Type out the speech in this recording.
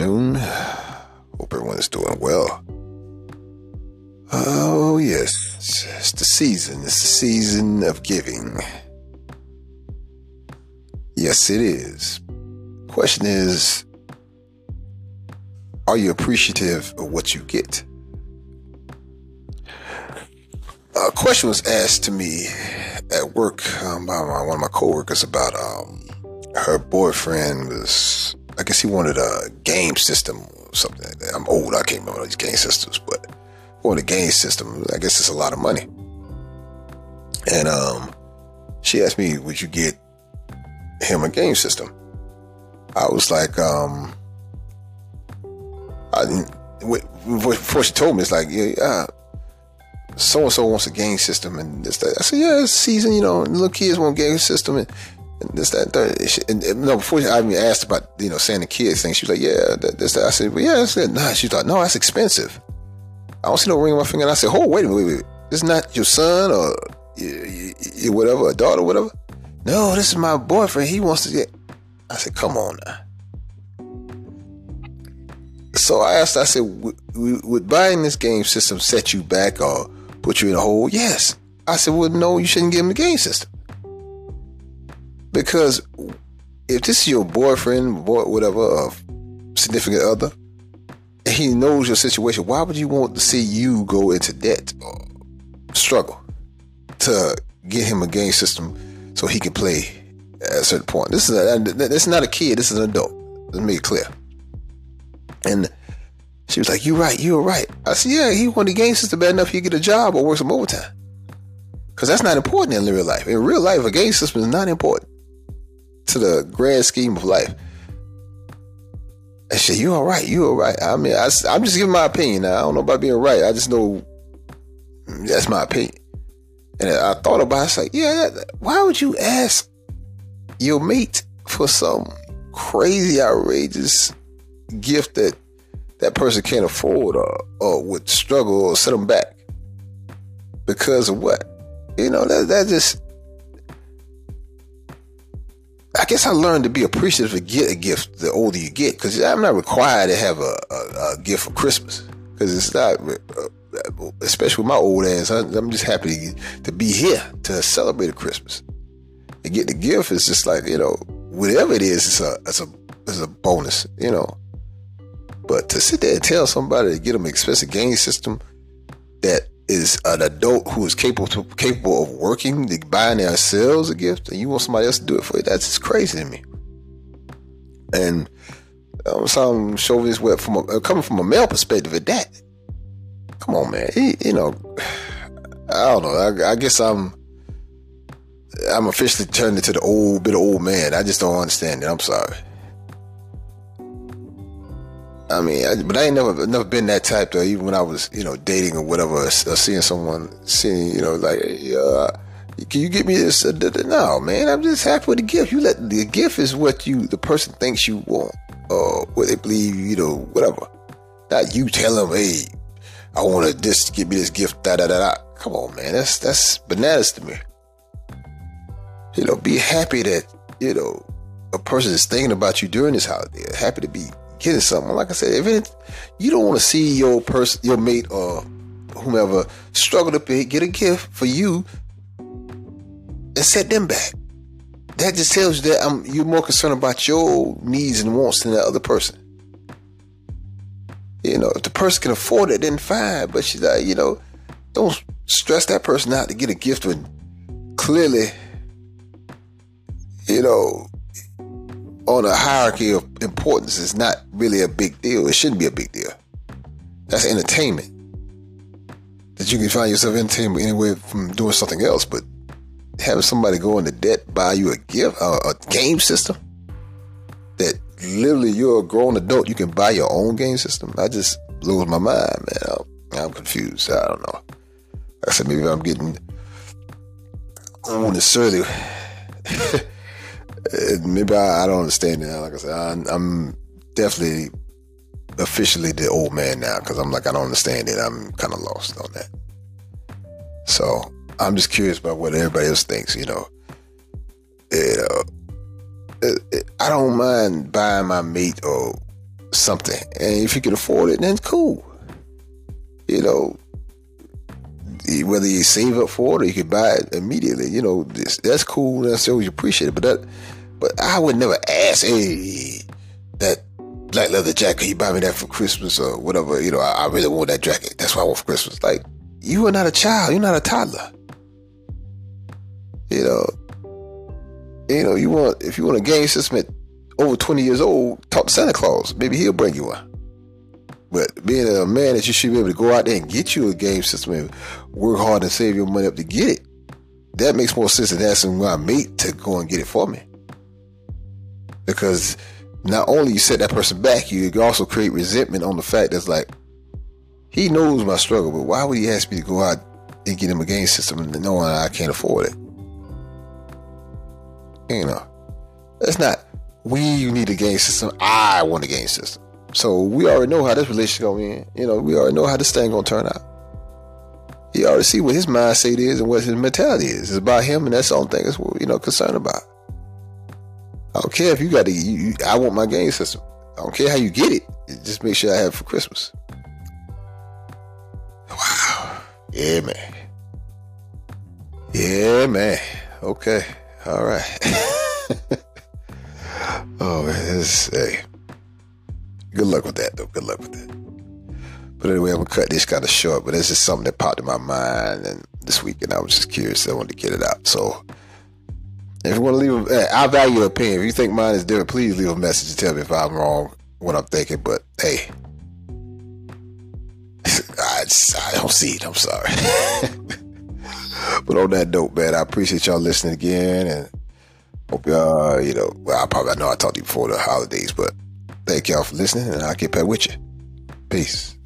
afternoon. Hope everyone is doing well. Oh, yes, it's the season. It's the season of giving. Yes, it is. Question is Are you appreciative of what you get? A question was asked to me at work um, by one of my coworkers about um, her boyfriend was, I guess he wanted a game system or something like that. I'm old, I can't remember these game systems, but wanted a game system. I guess it's a lot of money. And um, she asked me, would you get him a game system? I was like, um, I didn't, before she told me, it's like, yeah, so and so wants a game system and this that. I said, yeah, it's season, you know, little kids want a game system and this that. And, and, and, no, before I even asked about you know saying the kids thing, she was like, yeah, that, this that. I said, well, yeah, I said, nah. She thought, no, that's expensive. I don't see no ring on my finger. And I said, oh, wait a minute, wait, wait. This is not your son or whatever, a daughter, whatever. No, this is my boyfriend. He wants to get. I said, come on now. So I asked, I said, would buying this game system set you back or put you in a hole? Yes. I said, well, no, you shouldn't give him the game system. Because if this is your boyfriend, boy, whatever, or significant other, he knows your situation, why would you want to see you go into debt or struggle to get him a game system so he can play at a certain point? This is a, this is not a kid, this is an adult. Let's make it clear. And she was like, "You're right, you were right." I said, "Yeah, he won the game system bad enough he get a job or work some overtime." Because that's not important in real life. In real life, a game system is not important to the grand scheme of life. I said, "You all right? You all right?" I mean, I, am just giving my opinion. Now. I don't know about being right. I just know mm, that's my opinion. And I thought about it. It's like, yeah, why would you ask your mate for some crazy, outrageous gift that that person can't afford or, or would struggle or set them back because of what? You know, that, that just, guess I learned to be appreciative to get a gift the older you get because I'm not required to have a, a, a gift for Christmas because it's not, uh, especially with my old ass, I'm just happy to be here to celebrate a Christmas. And get the gift is just like, you know, whatever it is, it's a, it's a, it's a bonus, you know. But to sit there and tell somebody to get them an expensive game system is an adult who is capable capable of working, buying themselves a gift, and you want somebody else to do it for you, that's just crazy to me. And um, some chauvinist web from a, uh, coming from a male perspective at that. Come on, man. He, you know, I don't know. I, I guess I'm I'm officially turned into the old bit of old man. I just don't understand it. I'm sorry. I mean, I, but I ain't never never been that type though. Even when I was, you know, dating or whatever, or, seeing someone, seeing, you know, like, uh, can you get me this? Uh, no, man, I'm just happy with the gift. You let the gift is what you the person thinks you want, or what they believe, you know, whatever. Not you tell them, hey, I want to just give me this gift. Da da da da. Come on, man, that's that's bananas to me. You know, be happy that you know a person is thinking about you during this holiday. Happy to be getting something. Like I said, if it, you don't want to see your person, your mate, or whomever struggle to get a gift for you and set them back. That just tells you that I'm, you're more concerned about your needs and wants than the other person. You know, if the person can afford it, then fine. But she's like, you know, don't stress that person out to get a gift when clearly, you know, on a hierarchy of importance is not really a big deal. It shouldn't be a big deal. That's entertainment. That you can find yourself entertainment anyway from doing something else, but having somebody go into debt buy you a gift, a, a game system that literally you're a grown adult, you can buy your own game system. I just blows my mind, man. I'm, I'm confused. I don't know. I said maybe I'm getting I don't necessarily maybe I, I, don't understand it. Like I said, I, I'm definitely officially the old man now because I'm like I don't understand it. I'm kind of lost on that. So I'm just curious about what everybody else thinks. You know, it, uh, it, it, I don't mind buying my meat or something. And if you can afford it, then it's cool. You know, whether you save up for it or you can buy it immediately, you know, that's cool. That's always appreciated. But that, but I would never ask, hey, that black leather jacket, you buy me that for Christmas or whatever. You know, I, I really want that jacket. That's what I want for Christmas. Like, you are not a child. You're not a toddler. You know, you know, you want if you want a game system at over 20 years old, talk to Santa Claus. Maybe he'll bring you one. But being a man that you should be able to go out there and get you a game system and work hard and save your money up to get it, that makes more sense than asking my mate to go and get it for me. Because not only you set that person back, you also create resentment on the fact that's like, he knows my struggle, but why would he ask me to go out and get him a game system knowing I can't afford it? You know, that's not we need a game system. I want a game system. So we already know how this relationship going in. You know, we already know how this thing gonna turn out. He already see what his mindset is and what his mentality is. It's about him, and that's the only thing that's you know concerned about. I don't care if you got to. You, you, I want my game system. I don't care how you get it. Just make sure I have it for Christmas. Wow. Yeah, man. Yeah, man. Okay. All right. oh man, this hey. Good luck with that though. Good luck with that. But anyway, I'm gonna cut this kind of short, but this is something that popped in my mind and this week, and I was just curious. I wanted to get it out. So if you want to leave, a, I value your opinion. If you think mine is different, please leave a message and tell me if I'm wrong what I'm thinking. But hey, I, just, I don't see it. I'm sorry. but on that note, man, I appreciate y'all listening again, and hope y'all, you know, well, I probably I know I talked to you before the holidays, but thank y'all for listening, and I'll get back with you. Peace.